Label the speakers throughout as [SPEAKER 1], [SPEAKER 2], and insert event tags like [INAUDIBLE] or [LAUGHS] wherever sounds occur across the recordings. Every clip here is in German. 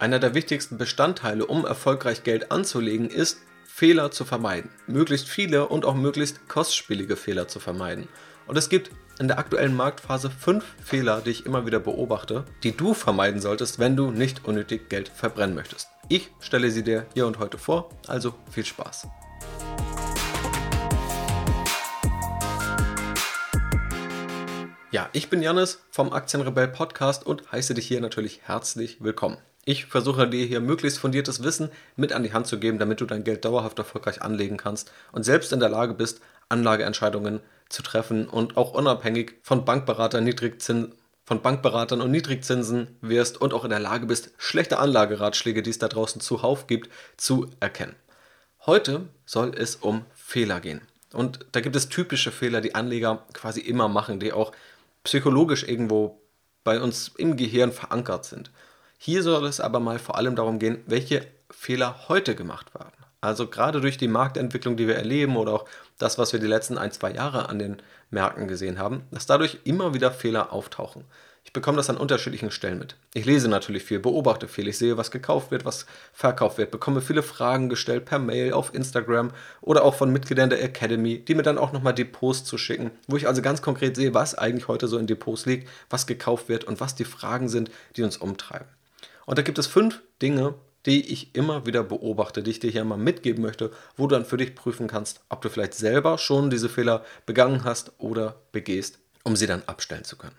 [SPEAKER 1] Einer der wichtigsten Bestandteile, um erfolgreich Geld anzulegen, ist, Fehler zu vermeiden. Möglichst viele und auch möglichst kostspielige Fehler zu vermeiden. Und es gibt in der aktuellen Marktphase fünf Fehler, die ich immer wieder beobachte, die du vermeiden solltest, wenn du nicht unnötig Geld verbrennen möchtest. Ich stelle sie dir hier und heute vor, also viel Spaß. Ja, ich bin Janis vom Aktienrebell Podcast und heiße dich hier natürlich herzlich willkommen. Ich versuche dir hier möglichst fundiertes Wissen mit an die Hand zu geben, damit du dein Geld dauerhaft erfolgreich anlegen kannst und selbst in der Lage bist, Anlageentscheidungen zu treffen und auch unabhängig von Bankberatern, Niedrigzins von Bankberatern und Niedrigzinsen wirst und auch in der Lage bist, schlechte Anlageratschläge, die es da draußen zuhauf gibt, zu erkennen. Heute soll es um Fehler gehen. Und da gibt es typische Fehler, die Anleger quasi immer machen, die auch psychologisch irgendwo bei uns im Gehirn verankert sind. Hier soll es aber mal vor allem darum gehen, welche Fehler heute gemacht werden. Also gerade durch die Marktentwicklung, die wir erleben oder auch das, was wir die letzten ein, zwei Jahre an den Märkten gesehen haben, dass dadurch immer wieder Fehler auftauchen. Ich bekomme das an unterschiedlichen Stellen mit. Ich lese natürlich viel, beobachte viel, ich sehe, was gekauft wird, was verkauft wird, bekomme viele Fragen gestellt per Mail, auf Instagram oder auch von Mitgliedern der Academy, die mir dann auch nochmal Depots zu schicken, wo ich also ganz konkret sehe, was eigentlich heute so in Depots liegt, was gekauft wird und was die Fragen sind, die uns umtreiben. Und da gibt es fünf Dinge, die ich immer wieder beobachte, die ich dir hier mal mitgeben möchte, wo du dann für dich prüfen kannst, ob du vielleicht selber schon diese Fehler begangen hast oder begehst, um sie dann abstellen zu können.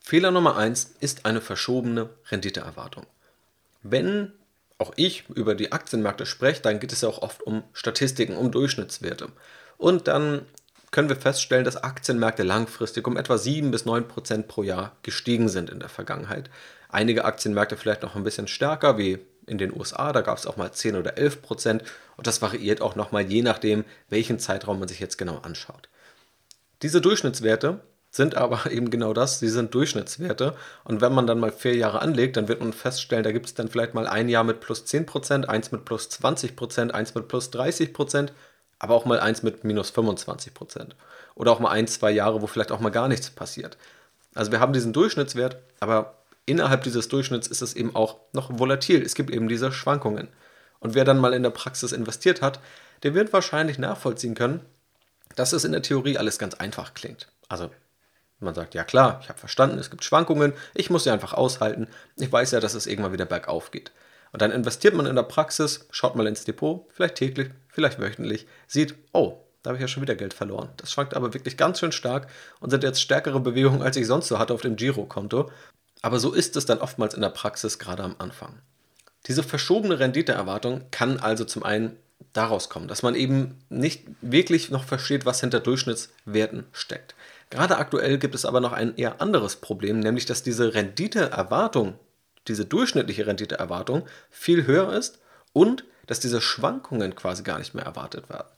[SPEAKER 1] Fehler Nummer eins ist eine verschobene Renditeerwartung. Wenn auch ich über die Aktienmärkte spreche, dann geht es ja auch oft um Statistiken, um Durchschnittswerte. Und dann können wir feststellen, dass Aktienmärkte langfristig um etwa 7 bis 9 Prozent pro Jahr gestiegen sind in der Vergangenheit. Einige Aktienmärkte vielleicht noch ein bisschen stärker, wie in den USA, da gab es auch mal 10 oder 11 Prozent. Und das variiert auch nochmal je nachdem, welchen Zeitraum man sich jetzt genau anschaut. Diese Durchschnittswerte sind aber [LAUGHS] eben genau das, sie sind Durchschnittswerte. Und wenn man dann mal vier Jahre anlegt, dann wird man feststellen, da gibt es dann vielleicht mal ein Jahr mit plus 10%, eins mit plus 20%, eins mit plus 30%, aber auch mal eins mit minus 25%. Oder auch mal ein, zwei Jahre, wo vielleicht auch mal gar nichts passiert. Also wir haben diesen Durchschnittswert, aber innerhalb dieses Durchschnitts ist es eben auch noch volatil. Es gibt eben diese Schwankungen. Und wer dann mal in der Praxis investiert hat, der wird wahrscheinlich nachvollziehen können, dass es in der Theorie alles ganz einfach klingt. Also man sagt, ja klar, ich habe verstanden, es gibt Schwankungen, ich muss sie einfach aushalten. Ich weiß ja, dass es irgendwann wieder bergauf geht. Und dann investiert man in der Praxis, schaut mal ins Depot, vielleicht täglich, vielleicht wöchentlich, sieht, oh, da habe ich ja schon wieder Geld verloren. Das schwankt aber wirklich ganz schön stark und sind jetzt stärkere Bewegungen, als ich sonst so hatte auf dem Girokonto. Aber so ist es dann oftmals in der Praxis gerade am Anfang. Diese verschobene Renditeerwartung kann also zum einen daraus kommen, dass man eben nicht wirklich noch versteht, was hinter Durchschnittswerten steckt. Gerade aktuell gibt es aber noch ein eher anderes Problem, nämlich dass diese Renditeerwartung, diese durchschnittliche Renditeerwartung viel höher ist und dass diese Schwankungen quasi gar nicht mehr erwartet werden.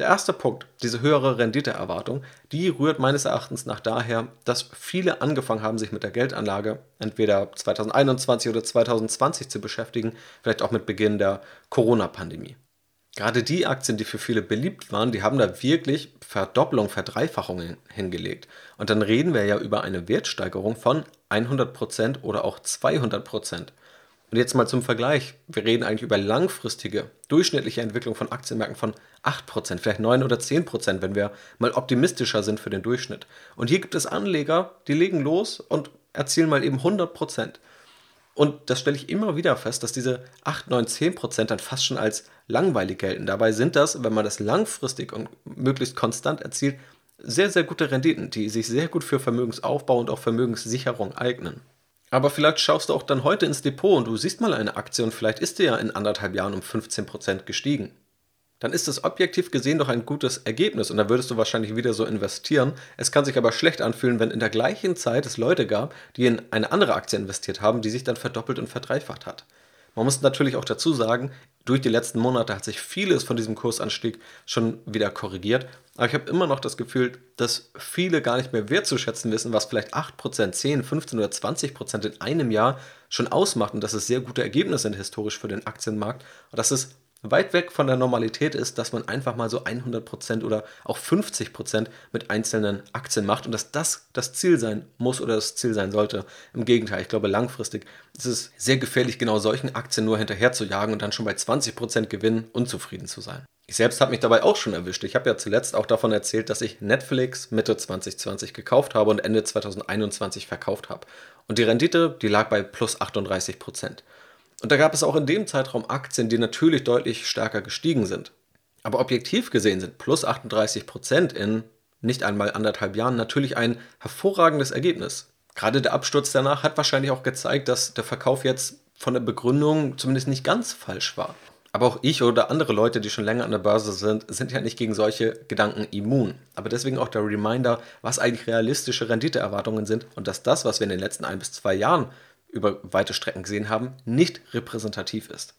[SPEAKER 1] Der erste Punkt, diese höhere Renditeerwartung, die rührt meines Erachtens nach daher, dass viele angefangen haben, sich mit der Geldanlage entweder 2021 oder 2020 zu beschäftigen, vielleicht auch mit Beginn der Corona-Pandemie. Gerade die Aktien, die für viele beliebt waren, die haben da wirklich Verdopplung, Verdreifachungen hingelegt. Und dann reden wir ja über eine Wertsteigerung von 100% oder auch 200%. Und jetzt mal zum Vergleich. Wir reden eigentlich über langfristige, durchschnittliche Entwicklung von Aktienmärkten von 8%, vielleicht 9 oder 10%, wenn wir mal optimistischer sind für den Durchschnitt. Und hier gibt es Anleger, die legen los und erzielen mal eben 100%. Und das stelle ich immer wieder fest, dass diese 8, 9, 10% dann fast schon als langweilig gelten. Dabei sind das, wenn man das langfristig und möglichst konstant erzielt, sehr, sehr gute Renditen, die sich sehr gut für Vermögensaufbau und auch Vermögenssicherung eignen. Aber vielleicht schaust du auch dann heute ins Depot und du siehst mal eine Aktie und vielleicht ist die ja in anderthalb Jahren um 15% gestiegen. Dann ist das objektiv gesehen doch ein gutes Ergebnis und dann würdest du wahrscheinlich wieder so investieren. Es kann sich aber schlecht anfühlen, wenn in der gleichen Zeit es Leute gab, die in eine andere Aktie investiert haben, die sich dann verdoppelt und verdreifacht hat. Man muss natürlich auch dazu sagen, durch die letzten Monate hat sich vieles von diesem Kursanstieg schon wieder korrigiert. Aber ich habe immer noch das Gefühl, dass viele gar nicht mehr wertzuschätzen wissen, was vielleicht 8%, 10, 15 oder 20% in einem Jahr schon ausmacht und dass es sehr gute Ergebnisse sind historisch für den Aktienmarkt und dass es weit weg von der Normalität ist, dass man einfach mal so 100% oder auch 50% mit einzelnen Aktien macht und dass das das Ziel sein muss oder das Ziel sein sollte. Im Gegenteil, ich glaube langfristig ist es sehr gefährlich, genau solchen Aktien nur hinterher zu jagen und dann schon bei 20% Gewinn unzufrieden zu sein. Ich selbst habe mich dabei auch schon erwischt. Ich habe ja zuletzt auch davon erzählt, dass ich Netflix Mitte 2020 gekauft habe und Ende 2021 verkauft habe. Und die Rendite, die lag bei plus 38 Prozent. Und da gab es auch in dem Zeitraum Aktien, die natürlich deutlich stärker gestiegen sind. Aber objektiv gesehen sind plus 38 Prozent in nicht einmal anderthalb Jahren natürlich ein hervorragendes Ergebnis. Gerade der Absturz danach hat wahrscheinlich auch gezeigt, dass der Verkauf jetzt von der Begründung zumindest nicht ganz falsch war. Aber auch ich oder andere Leute, die schon länger an der Börse sind, sind ja nicht gegen solche Gedanken immun. Aber deswegen auch der Reminder, was eigentlich realistische Renditeerwartungen sind und dass das, was wir in den letzten ein bis zwei Jahren über weite Strecken gesehen haben, nicht repräsentativ ist.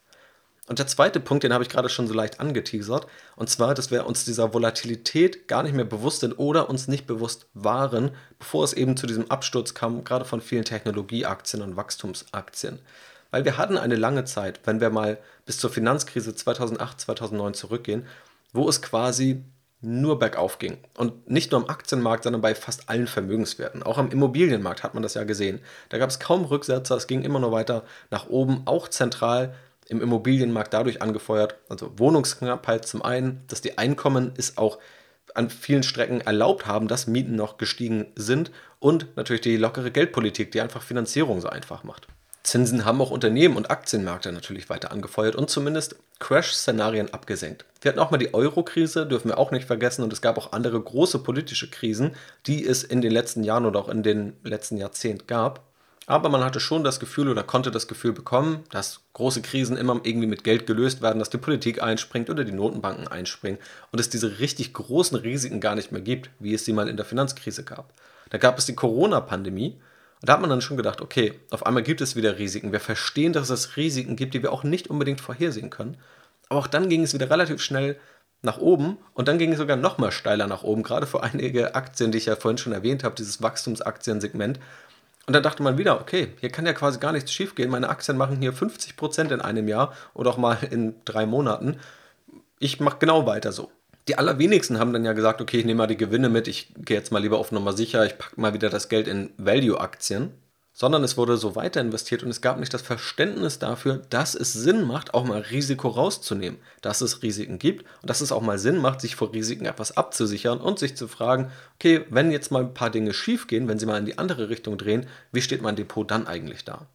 [SPEAKER 1] Und der zweite Punkt, den habe ich gerade schon so leicht angeteasert, und zwar, dass wir uns dieser Volatilität gar nicht mehr bewusst sind oder uns nicht bewusst waren, bevor es eben zu diesem Absturz kam, gerade von vielen Technologieaktien und Wachstumsaktien. Weil wir hatten eine lange Zeit, wenn wir mal bis zur Finanzkrise 2008, 2009 zurückgehen, wo es quasi nur bergauf ging. Und nicht nur am Aktienmarkt, sondern bei fast allen Vermögenswerten. Auch am Immobilienmarkt hat man das ja gesehen. Da gab es kaum Rücksetzer, es ging immer nur weiter nach oben, auch zentral im Immobilienmarkt dadurch angefeuert. Also Wohnungsknappheit zum einen, dass die Einkommen es auch an vielen Strecken erlaubt haben, dass Mieten noch gestiegen sind und natürlich die lockere Geldpolitik, die einfach Finanzierung so einfach macht. Zinsen haben auch Unternehmen und Aktienmärkte natürlich weiter angefeuert und zumindest Crash-Szenarien abgesenkt. Wir hatten auch mal die Euro-Krise, dürfen wir auch nicht vergessen, und es gab auch andere große politische Krisen, die es in den letzten Jahren oder auch in den letzten Jahrzehnten gab. Aber man hatte schon das Gefühl oder konnte das Gefühl bekommen, dass große Krisen immer irgendwie mit Geld gelöst werden, dass die Politik einspringt oder die Notenbanken einspringen und es diese richtig großen Risiken gar nicht mehr gibt, wie es sie mal in der Finanzkrise gab. Da gab es die Corona-Pandemie da hat man dann schon gedacht, okay, auf einmal gibt es wieder Risiken. Wir verstehen, dass es Risiken gibt, die wir auch nicht unbedingt vorhersehen können. Aber auch dann ging es wieder relativ schnell nach oben und dann ging es sogar noch mal steiler nach oben, gerade für einige Aktien, die ich ja vorhin schon erwähnt habe, dieses Wachstumsaktiensegment. Und dann dachte man wieder, okay, hier kann ja quasi gar nichts schiefgehen. Meine Aktien machen hier 50% in einem Jahr oder auch mal in drei Monaten. Ich mache genau weiter so. Die allerwenigsten haben dann ja gesagt, okay, ich nehme mal die Gewinne mit, ich gehe jetzt mal lieber auf Nummer sicher, ich packe mal wieder das Geld in Value-Aktien, sondern es wurde so weiter investiert und es gab nicht das Verständnis dafür, dass es Sinn macht, auch mal Risiko rauszunehmen, dass es Risiken gibt und dass es auch mal Sinn macht, sich vor Risiken etwas abzusichern und sich zu fragen, okay, wenn jetzt mal ein paar Dinge schief gehen, wenn sie mal in die andere Richtung drehen, wie steht mein Depot dann eigentlich da?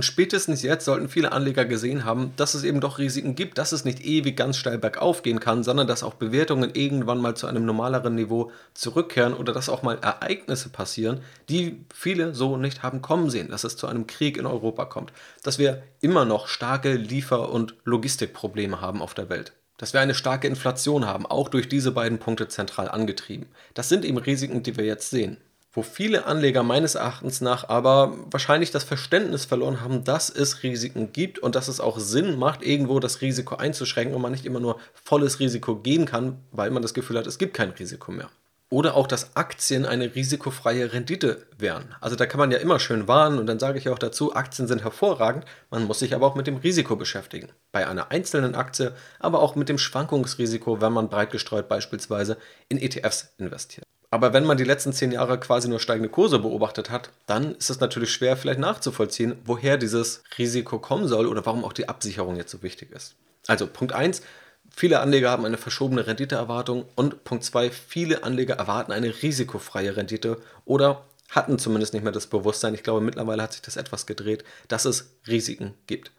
[SPEAKER 1] Und spätestens jetzt sollten viele Anleger gesehen haben, dass es eben doch Risiken gibt, dass es nicht ewig ganz steil bergauf gehen kann, sondern dass auch Bewertungen irgendwann mal zu einem normaleren Niveau zurückkehren oder dass auch mal Ereignisse passieren, die viele so nicht haben kommen sehen, dass es zu einem Krieg in Europa kommt, dass wir immer noch starke Liefer- und Logistikprobleme haben auf der Welt dass wir eine starke Inflation haben, auch durch diese beiden Punkte zentral angetrieben. Das sind eben Risiken, die wir jetzt sehen wo viele Anleger meines Erachtens nach aber wahrscheinlich das Verständnis verloren haben, dass es Risiken gibt und dass es auch Sinn macht, irgendwo das Risiko einzuschränken und man nicht immer nur volles Risiko gehen kann, weil man das Gefühl hat, es gibt kein Risiko mehr. Oder auch, dass Aktien eine risikofreie Rendite wären. Also da kann man ja immer schön warnen und dann sage ich auch dazu, Aktien sind hervorragend, man muss sich aber auch mit dem Risiko beschäftigen. Bei einer einzelnen Aktie, aber auch mit dem Schwankungsrisiko, wenn man breit gestreut beispielsweise in ETFs investiert. Aber wenn man die letzten zehn Jahre quasi nur steigende Kurse beobachtet hat, dann ist es natürlich schwer, vielleicht nachzuvollziehen, woher dieses Risiko kommen soll oder warum auch die Absicherung jetzt so wichtig ist. Also Punkt 1, viele Anleger haben eine verschobene Renditeerwartung und Punkt 2, viele Anleger erwarten eine risikofreie Rendite oder hatten zumindest nicht mehr das Bewusstsein, ich glaube mittlerweile hat sich das etwas gedreht, dass es Risiken gibt.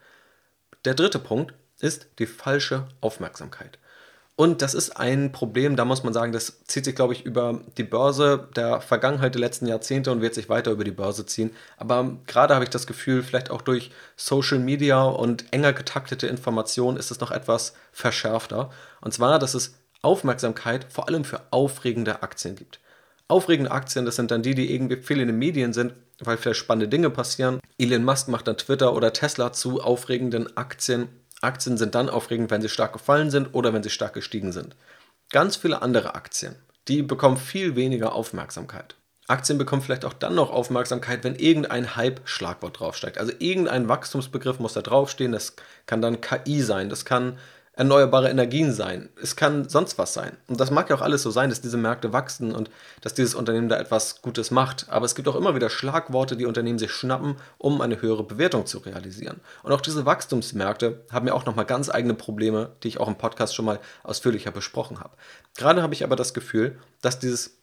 [SPEAKER 1] Der dritte Punkt ist die falsche Aufmerksamkeit. Und das ist ein Problem, da muss man sagen, das zieht sich, glaube ich, über die Börse der Vergangenheit der letzten Jahrzehnte und wird sich weiter über die Börse ziehen. Aber gerade habe ich das Gefühl, vielleicht auch durch Social Media und enger getaktete Informationen ist es noch etwas verschärfter. Und zwar, dass es Aufmerksamkeit vor allem für aufregende Aktien gibt. Aufregende Aktien, das sind dann die, die irgendwie viel in den Medien sind, weil vielleicht spannende Dinge passieren. Elon Musk macht dann Twitter oder Tesla zu aufregenden Aktien Aktien sind dann aufregend, wenn sie stark gefallen sind oder wenn sie stark gestiegen sind. Ganz viele andere Aktien, die bekommen viel weniger Aufmerksamkeit. Aktien bekommen vielleicht auch dann noch Aufmerksamkeit, wenn irgendein Hype-Schlagwort draufsteigt. Also irgendein Wachstumsbegriff muss da draufstehen. Das kann dann KI sein, das kann erneuerbare Energien sein. Es kann sonst was sein. Und das mag ja auch alles so sein, dass diese Märkte wachsen und dass dieses Unternehmen da etwas Gutes macht. Aber es gibt auch immer wieder Schlagworte, die Unternehmen sich schnappen, um eine höhere Bewertung zu realisieren. Und auch diese Wachstumsmärkte haben ja auch nochmal ganz eigene Probleme, die ich auch im Podcast schon mal ausführlicher besprochen habe. Gerade habe ich aber das Gefühl, dass dieses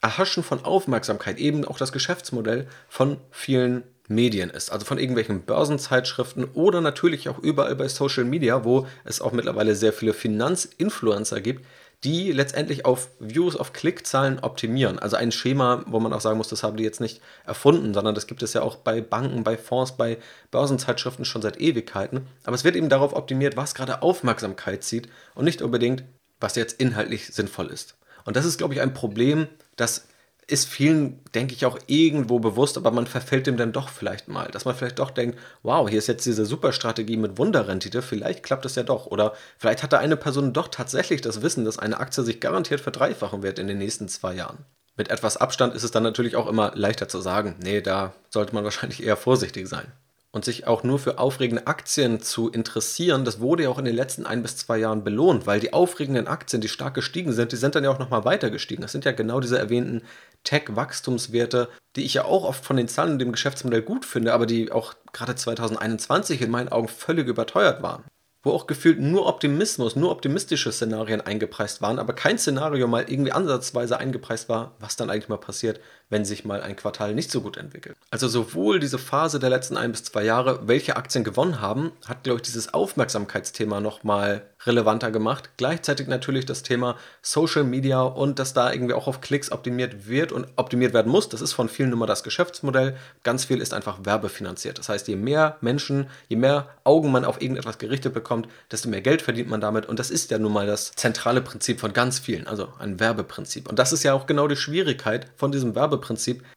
[SPEAKER 1] Erhaschen von Aufmerksamkeit eben auch das Geschäftsmodell von vielen Medien ist, also von irgendwelchen Börsenzeitschriften oder natürlich auch überall bei Social Media, wo es auch mittlerweile sehr viele Finanzinfluencer gibt, die letztendlich auf Views, auf Klickzahlen optimieren. Also ein Schema, wo man auch sagen muss, das haben die jetzt nicht erfunden, sondern das gibt es ja auch bei Banken, bei Fonds, bei Börsenzeitschriften schon seit Ewigkeiten. Aber es wird eben darauf optimiert, was gerade Aufmerksamkeit zieht und nicht unbedingt, was jetzt inhaltlich sinnvoll ist. Und das ist, glaube ich, ein Problem, das ist vielen, denke ich, auch irgendwo bewusst, aber man verfällt dem dann doch vielleicht mal. Dass man vielleicht doch denkt, wow, hier ist jetzt diese Superstrategie mit Wunderrendite, vielleicht klappt es ja doch. Oder vielleicht hat da eine Person doch tatsächlich das Wissen, dass eine Aktie sich garantiert verdreifachen wird in den nächsten zwei Jahren. Mit etwas Abstand ist es dann natürlich auch immer leichter zu sagen, nee, da sollte man wahrscheinlich eher vorsichtig sein und sich auch nur für aufregende Aktien zu interessieren, das wurde ja auch in den letzten ein bis zwei Jahren belohnt, weil die aufregenden Aktien, die stark gestiegen sind, die sind dann ja auch nochmal weiter gestiegen. Das sind ja genau diese erwähnten Tech-Wachstumswerte, die ich ja auch oft von den Zahlen und dem Geschäftsmodell gut finde, aber die auch gerade 2021 in meinen Augen völlig überteuert waren. Wo auch gefühlt nur Optimismus, nur optimistische Szenarien eingepreist waren, aber kein Szenario mal irgendwie ansatzweise eingepreist war, was dann eigentlich mal passiert, wenn sich mal ein Quartal nicht so gut entwickelt. Also sowohl diese Phase der letzten ein bis zwei Jahre, welche Aktien gewonnen haben, hat, glaube ich, dieses Aufmerksamkeitsthema nochmal relevanter gemacht. Gleichzeitig natürlich das Thema Social Media und dass da irgendwie auch auf Klicks optimiert wird und optimiert werden muss. Das ist von vielen immer das Geschäftsmodell. Ganz viel ist einfach werbefinanziert. Das heißt, je mehr Menschen, je mehr Augen man auf irgendetwas gerichtet bekommt, desto mehr Geld verdient man damit. Und das ist ja nun mal das zentrale Prinzip von ganz vielen, also ein Werbeprinzip. Und das ist ja auch genau die Schwierigkeit von diesem Werbeprinzip,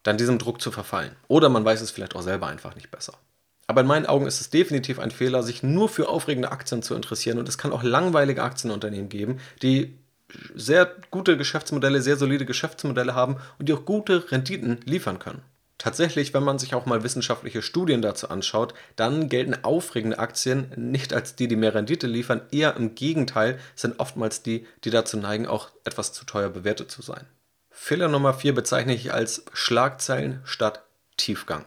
[SPEAKER 1] dann diesem Druck zu verfallen. Oder man weiß es vielleicht auch selber einfach nicht besser. Aber in meinen Augen ist es definitiv ein Fehler, sich nur für aufregende Aktien zu interessieren. Und es kann auch langweilige Aktienunternehmen geben, die sehr gute Geschäftsmodelle, sehr solide Geschäftsmodelle haben und die auch gute Renditen liefern können. Tatsächlich, wenn man sich auch mal wissenschaftliche Studien dazu anschaut, dann gelten aufregende Aktien nicht als die, die mehr Rendite liefern, eher im Gegenteil sind oftmals die, die dazu neigen, auch etwas zu teuer bewertet zu sein. Fehler Nummer 4 bezeichne ich als Schlagzeilen statt Tiefgang.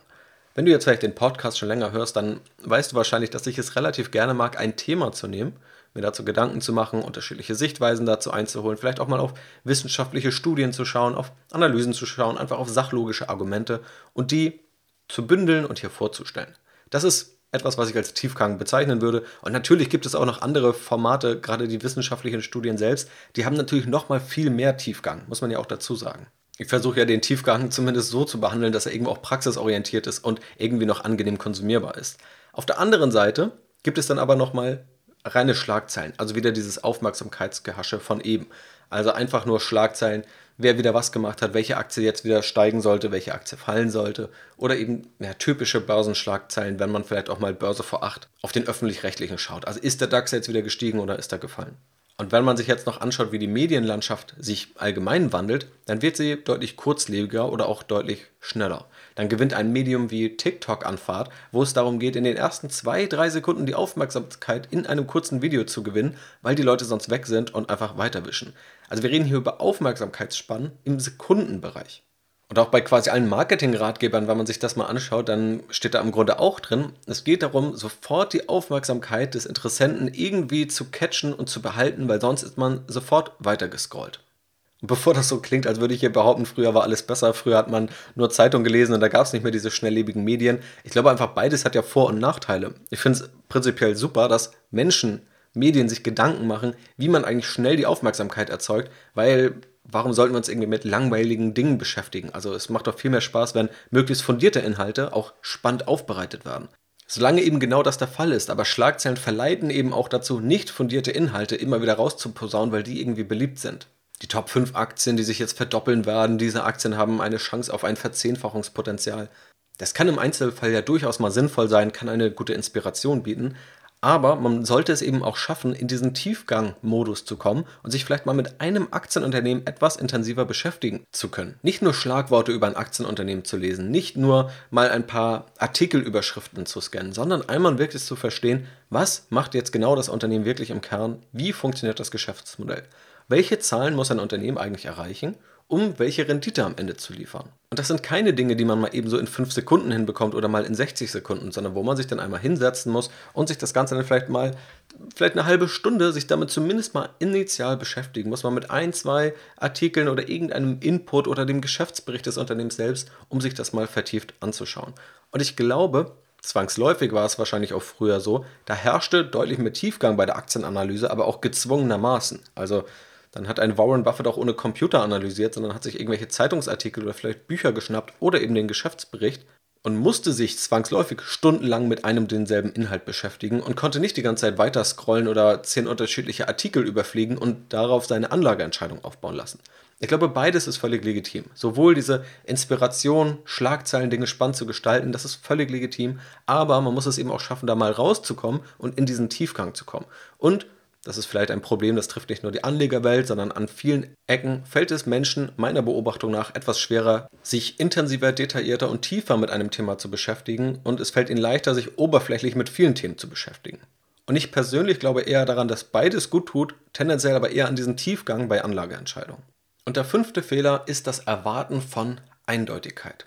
[SPEAKER 1] Wenn du jetzt vielleicht den Podcast schon länger hörst, dann weißt du wahrscheinlich, dass ich es relativ gerne mag, ein Thema zu nehmen, mir dazu Gedanken zu machen, unterschiedliche Sichtweisen dazu einzuholen, vielleicht auch mal auf wissenschaftliche Studien zu schauen, auf Analysen zu schauen, einfach auf sachlogische Argumente und die zu bündeln und hier vorzustellen. Das ist etwas, was ich als Tiefgang bezeichnen würde. Und natürlich gibt es auch noch andere Formate, gerade die wissenschaftlichen Studien selbst, die haben natürlich noch mal viel mehr Tiefgang, muss man ja auch dazu sagen ich versuche ja den Tiefgang zumindest so zu behandeln, dass er irgendwo auch praxisorientiert ist und irgendwie noch angenehm konsumierbar ist. Auf der anderen Seite gibt es dann aber nochmal reine Schlagzeilen, also wieder dieses Aufmerksamkeitsgehasche von eben. Also einfach nur Schlagzeilen, wer wieder was gemacht hat, welche Aktie jetzt wieder steigen sollte, welche Aktie fallen sollte. Oder eben ja, typische Börsenschlagzeilen, wenn man vielleicht auch mal Börse vor acht auf den öffentlich-rechtlichen schaut. Also ist der DAX jetzt wieder gestiegen oder ist er gefallen? Und wenn man sich jetzt noch anschaut, wie die Medienlandschaft sich allgemein wandelt, dann wird sie deutlich kurzlebiger oder auch deutlich schneller. Dann gewinnt ein Medium wie TikTok an Fahrt, wo es darum geht, in den ersten zwei, drei Sekunden die Aufmerksamkeit in einem kurzen Video zu gewinnen, weil die Leute sonst weg sind und einfach weiterwischen. Also wir reden hier über Aufmerksamkeitsspannen im Sekundenbereich. Und auch bei quasi allen Marketing-Ratgebern, wenn man sich das mal anschaut, dann steht da im Grunde auch drin, es geht darum, sofort die Aufmerksamkeit des Interessenten irgendwie zu catchen und zu behalten, weil sonst ist man sofort weitergescrollt. Und bevor das so klingt, als würde ich hier behaupten, früher war alles besser, früher hat man nur Zeitung gelesen und da gab es nicht mehr diese schnelllebigen Medien. Ich glaube einfach, beides hat ja Vor- und Nachteile. Ich finde es prinzipiell super, dass Menschen, Medien sich Gedanken machen, wie man eigentlich schnell die Aufmerksamkeit erzeugt, weil warum sollten wir uns irgendwie mit langweiligen Dingen beschäftigen? Also es macht doch viel mehr Spaß, wenn möglichst fundierte Inhalte auch spannend aufbereitet werden. Solange eben genau das der Fall ist, aber Schlagzeilen verleiten eben auch dazu, nicht fundierte Inhalte immer wieder rauszuposaunen, weil die irgendwie beliebt sind. Die Top 5 Aktien, die sich jetzt verdoppeln werden, diese Aktien haben eine Chance auf ein Verzehnfachungspotenzial. Das kann im Einzelfall ja durchaus mal sinnvoll sein, kann eine gute Inspiration bieten, Aber man sollte es eben auch schaffen, in diesen Tiefgang-Modus zu kommen und sich vielleicht mal mit einem Aktienunternehmen etwas intensiver beschäftigen zu können. Nicht nur Schlagworte über ein Aktienunternehmen zu lesen, nicht nur mal ein paar Artikelüberschriften zu scannen, sondern einmal wirklich zu verstehen, was macht jetzt genau das Unternehmen wirklich im Kern, wie funktioniert das Geschäftsmodell, welche Zahlen muss ein Unternehmen eigentlich erreichen um welche Rendite am Ende zu liefern. Und das sind keine Dinge, die man mal eben so in 5 Sekunden hinbekommt oder mal in 60 Sekunden, sondern wo man sich dann einmal hinsetzen muss und sich das Ganze dann vielleicht mal, vielleicht eine halbe Stunde sich damit zumindest mal initial beschäftigen muss, man mit ein, zwei Artikeln oder irgendeinem Input oder dem Geschäftsbericht des Unternehmens selbst, um sich das mal vertieft anzuschauen. Und ich glaube, Zwangsläufig war es wahrscheinlich auch früher so, da herrschte deutlich mehr Tiefgang bei der Aktienanalyse, aber auch gezwungenermaßen. Also dann hat ein Warren Buffett auch ohne Computer analysiert, sondern hat sich irgendwelche Zeitungsartikel oder vielleicht Bücher geschnappt oder eben den Geschäftsbericht und musste sich zwangsläufig stundenlang mit einem denselben Inhalt beschäftigen und konnte nicht die ganze Zeit weiter scrollen oder zehn unterschiedliche Artikel überfliegen und darauf seine Anlageentscheidung aufbauen lassen. Ich glaube, beides ist völlig legitim. Sowohl diese Inspiration, Schlagzeilen, Dinge spannend zu gestalten, das ist völlig legitim, aber man muss es eben auch schaffen, da mal rauszukommen und in diesen Tiefgang zu kommen. Und das ist vielleicht ein Problem, das trifft nicht nur die Anlegerwelt, sondern an vielen Ecken fällt es Menschen meiner Beobachtung nach etwas schwerer, sich intensiver, detaillierter und tiefer mit einem Thema zu beschäftigen und es fällt ihnen leichter, sich oberflächlich mit vielen Themen zu beschäftigen. Und ich persönlich glaube eher daran, dass beides gut tut, tendenziell aber eher an diesen Tiefgang bei Anlageentscheidungen. Und der fünfte Fehler ist das Erwarten von Eindeutigkeit.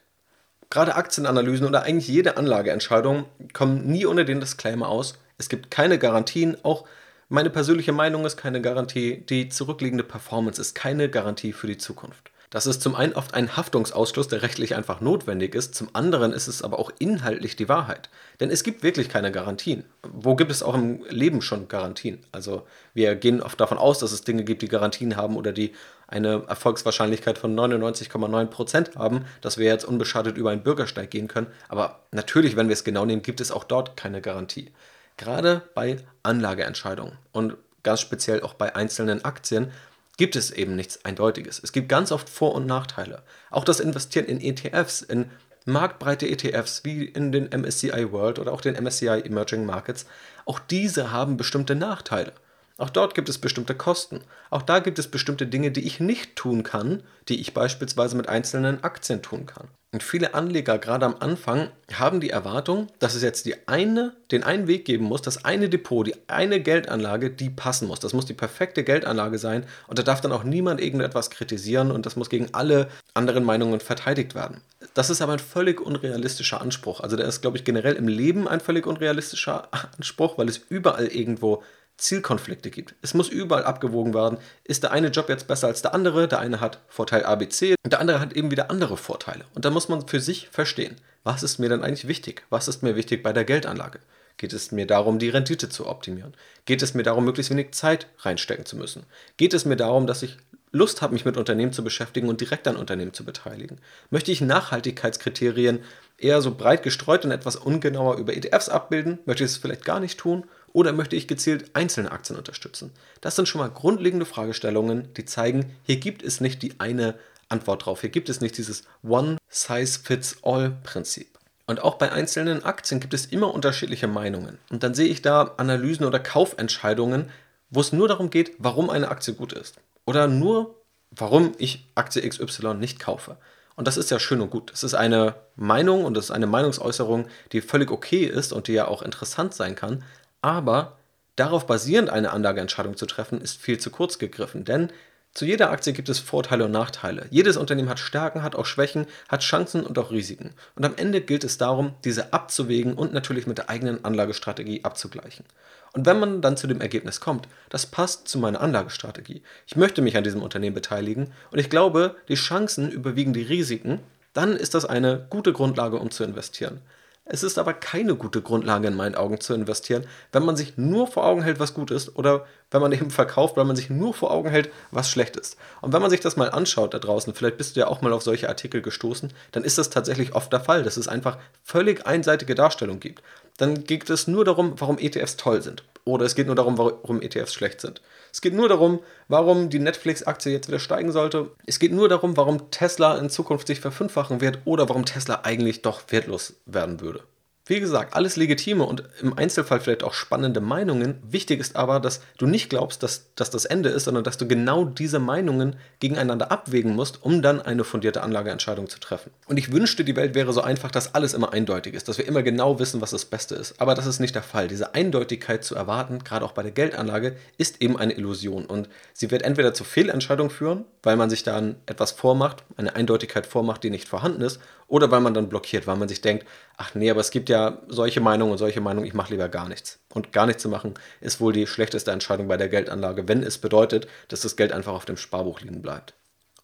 [SPEAKER 1] Gerade Aktienanalysen oder eigentlich jede Anlageentscheidung kommen nie ohne den Disclaimer aus. Es gibt keine Garantien, auch meine persönliche Meinung ist keine Garantie, die zurückliegende Performance ist keine Garantie für die Zukunft. Das ist zum einen oft ein Haftungsausschluss, der rechtlich einfach notwendig ist, zum anderen ist es aber auch inhaltlich die Wahrheit. Denn es gibt wirklich keine Garantien. Wo gibt es auch im Leben schon Garantien? Also wir gehen oft davon aus, dass es Dinge gibt, die Garantien haben oder die eine Erfolgswahrscheinlichkeit von 99,9% haben, dass wir jetzt unbeschadet über einen Bürgersteig gehen können. Aber natürlich, wenn wir es genau nehmen, gibt es auch dort keine Garantie. Gerade bei Anlageentscheidungen und ganz speziell auch bei einzelnen Aktien gibt es eben nichts Eindeutiges. Es gibt ganz oft Vor- und Nachteile. Auch das Investieren in ETFs, in marktbreite ETFs wie in den MSCI World oder auch den MSCI Emerging Markets, auch diese haben bestimmte Nachteile. Auch dort gibt es bestimmte Kosten. Auch da gibt es bestimmte Dinge, die ich nicht tun kann, die ich beispielsweise mit einzelnen Aktien tun kann. Und viele Anleger, gerade am Anfang, haben die Erwartung, dass es jetzt die eine, den einen Weg geben muss, das eine Depot, die eine Geldanlage, die passen muss. Das muss die perfekte Geldanlage sein und da darf dann auch niemand irgendetwas kritisieren und das muss gegen alle anderen Meinungen verteidigt werden. Das ist aber ein völlig unrealistischer Anspruch. Also der ist, glaube ich, generell im Leben ein völlig unrealistischer [LAUGHS] Anspruch, weil es überall irgendwo Zielkonflikte gibt. Es muss überall abgewogen werden. Ist der eine Job jetzt besser als der andere? Der eine hat Vorteil ABC und der andere hat eben wieder andere Vorteile. Und da muss man für sich verstehen, was ist mir denn eigentlich wichtig? Was ist mir wichtig bei der Geldanlage? Geht es mir darum, die Rendite zu optimieren? Geht es mir darum, möglichst wenig Zeit reinstecken zu müssen? Geht es mir darum, dass ich Lust habe, mich mit Unternehmen zu beschäftigen und direkt an Unternehmen zu beteiligen? Möchte ich Nachhaltigkeitskriterien eher so breit gestreut und etwas ungenauer über ETFs abbilden? Möchte ich es vielleicht gar nicht tun? Oder möchte ich gezielt einzelne Aktien unterstützen? Das sind schon mal grundlegende Fragestellungen, die zeigen, hier gibt es nicht die eine Antwort drauf. Hier gibt es nicht dieses One-Size-Fits-All-Prinzip. Und auch bei einzelnen Aktien gibt es immer unterschiedliche Meinungen. Und dann sehe ich da Analysen oder Kaufentscheidungen, wo es nur darum geht, warum eine Aktie gut ist. Oder nur, warum ich Aktie XY nicht kaufe. Und das ist ja schön und gut. Es ist eine Meinung und es ist eine Meinungsäußerung, die völlig okay ist und die ja auch interessant sein kann. Aber darauf basierend eine Anlageentscheidung zu treffen, ist viel zu kurz gegriffen, denn zu jeder Aktie gibt es Vorteile und Nachteile. Jedes Unternehmen hat Stärken, hat auch Schwächen, hat Chancen und auch Risiken. Und am Ende gilt es darum, diese abzuwägen und natürlich mit der eigenen Anlagestrategie abzugleichen. Und wenn man dann zu dem Ergebnis kommt, das passt zu meiner Anlagestrategie, ich möchte mich an diesem Unternehmen beteiligen und ich glaube, die Chancen überwiegen die Risiken, dann ist das eine gute Grundlage, um zu investieren. Es ist aber keine gute Grundlage in meinen Augen zu investieren, wenn man sich nur vor Augen hält, was gut ist oder wenn man eben verkauft, weil man sich nur vor Augen hält, was schlecht ist. Und wenn man sich das mal anschaut da draußen, vielleicht bist du ja auch mal auf solche Artikel gestoßen, dann ist das tatsächlich oft der Fall, dass es einfach völlig einseitige Darstellung gibt. Dann geht es nur darum, warum ETFs toll sind. Oder es geht nur darum, warum ETFs schlecht sind. Es geht nur darum, warum die Netflix-Aktie jetzt wieder steigen sollte. Es geht nur darum, warum Tesla in Zukunft sich verfünffachen wird oder warum Tesla eigentlich doch wertlos werden würde. Wie gesagt, alles legitime und im Einzelfall vielleicht auch spannende Meinungen. Wichtig ist aber, dass du nicht glaubst, dass, dass das Ende ist, sondern dass du genau diese Meinungen gegeneinander abwägen musst, um dann eine fundierte Anlageentscheidung zu treffen. Und ich wünschte, die Welt wäre so einfach, dass alles immer eindeutig ist, dass wir immer genau wissen, was das Beste ist. Aber das ist nicht der Fall. Diese Eindeutigkeit zu erwarten, gerade auch bei der Geldanlage, ist eben eine Illusion. Und sie wird entweder zu Fehlentscheidungen führen, weil man sich dann etwas vormacht, eine Eindeutigkeit vormacht, die nicht vorhanden ist, oder weil man dann blockiert, weil man sich denkt, ach nee, aber es gibt ja solche Meinungen und solche Meinungen, ich mache lieber gar nichts. Und gar nichts zu machen ist wohl die schlechteste Entscheidung bei der Geldanlage, wenn es bedeutet, dass das Geld einfach auf dem Sparbuch liegen bleibt.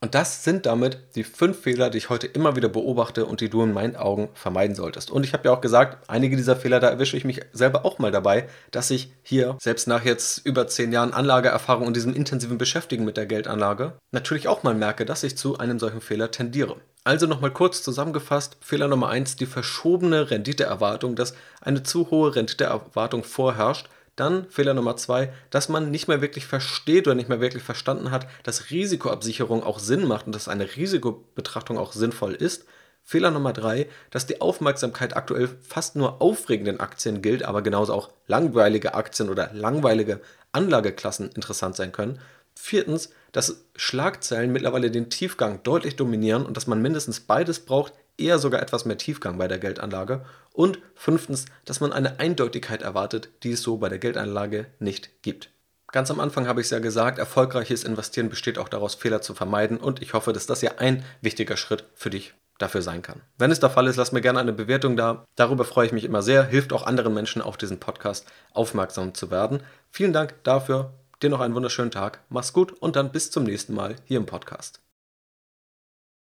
[SPEAKER 1] Und das sind damit die fünf Fehler, die ich heute immer wieder beobachte und die du in meinen Augen vermeiden solltest. Und ich habe ja auch gesagt, einige dieser Fehler, da erwische ich mich selber auch mal dabei, dass ich hier, selbst nach jetzt über zehn Jahren Anlageerfahrung und diesem intensiven Beschäftigen mit der Geldanlage, natürlich auch mal merke, dass ich zu einem solchen Fehler tendiere. Also nochmal kurz zusammengefasst, Fehler Nummer eins: die verschobene Renditeerwartung, dass eine zu hohe Renditeerwartung vorherrscht dann Fehler Nummer zwei, dass man nicht mehr wirklich versteht oder nicht mehr wirklich verstanden hat, dass Risikoabsicherung auch Sinn macht und dass eine Risikobetrachtung auch sinnvoll ist. Fehler Nummer drei, dass die Aufmerksamkeit aktuell fast nur aufregenden Aktien gilt, aber genauso auch langweilige Aktien oder langweilige Anlageklassen interessant sein können. Viertens, dass Schlagzeilen mittlerweile den Tiefgang deutlich dominieren und dass man mindestens beides braucht, eher sogar etwas mehr Tiefgang bei der Geldanlage. Und fünftens, dass man eine Eindeutigkeit erwartet, die es so bei der Geldanlage nicht gibt. Ganz am Anfang habe ich es ja gesagt, erfolgreiches Investieren besteht auch daraus, Fehler zu vermeiden und ich hoffe, dass das ja ein wichtiger Schritt für dich dafür sein kann. Wenn es der Fall ist, lass mir gerne eine Bewertung da. Darüber freue ich mich immer sehr. Hilft auch anderen Menschen auf diesen Podcast aufmerksam zu werden. Vielen Dank dafür. Dir noch einen wunderschönen Tag. Mach's gut und dann bis zum nächsten Mal hier im Podcast.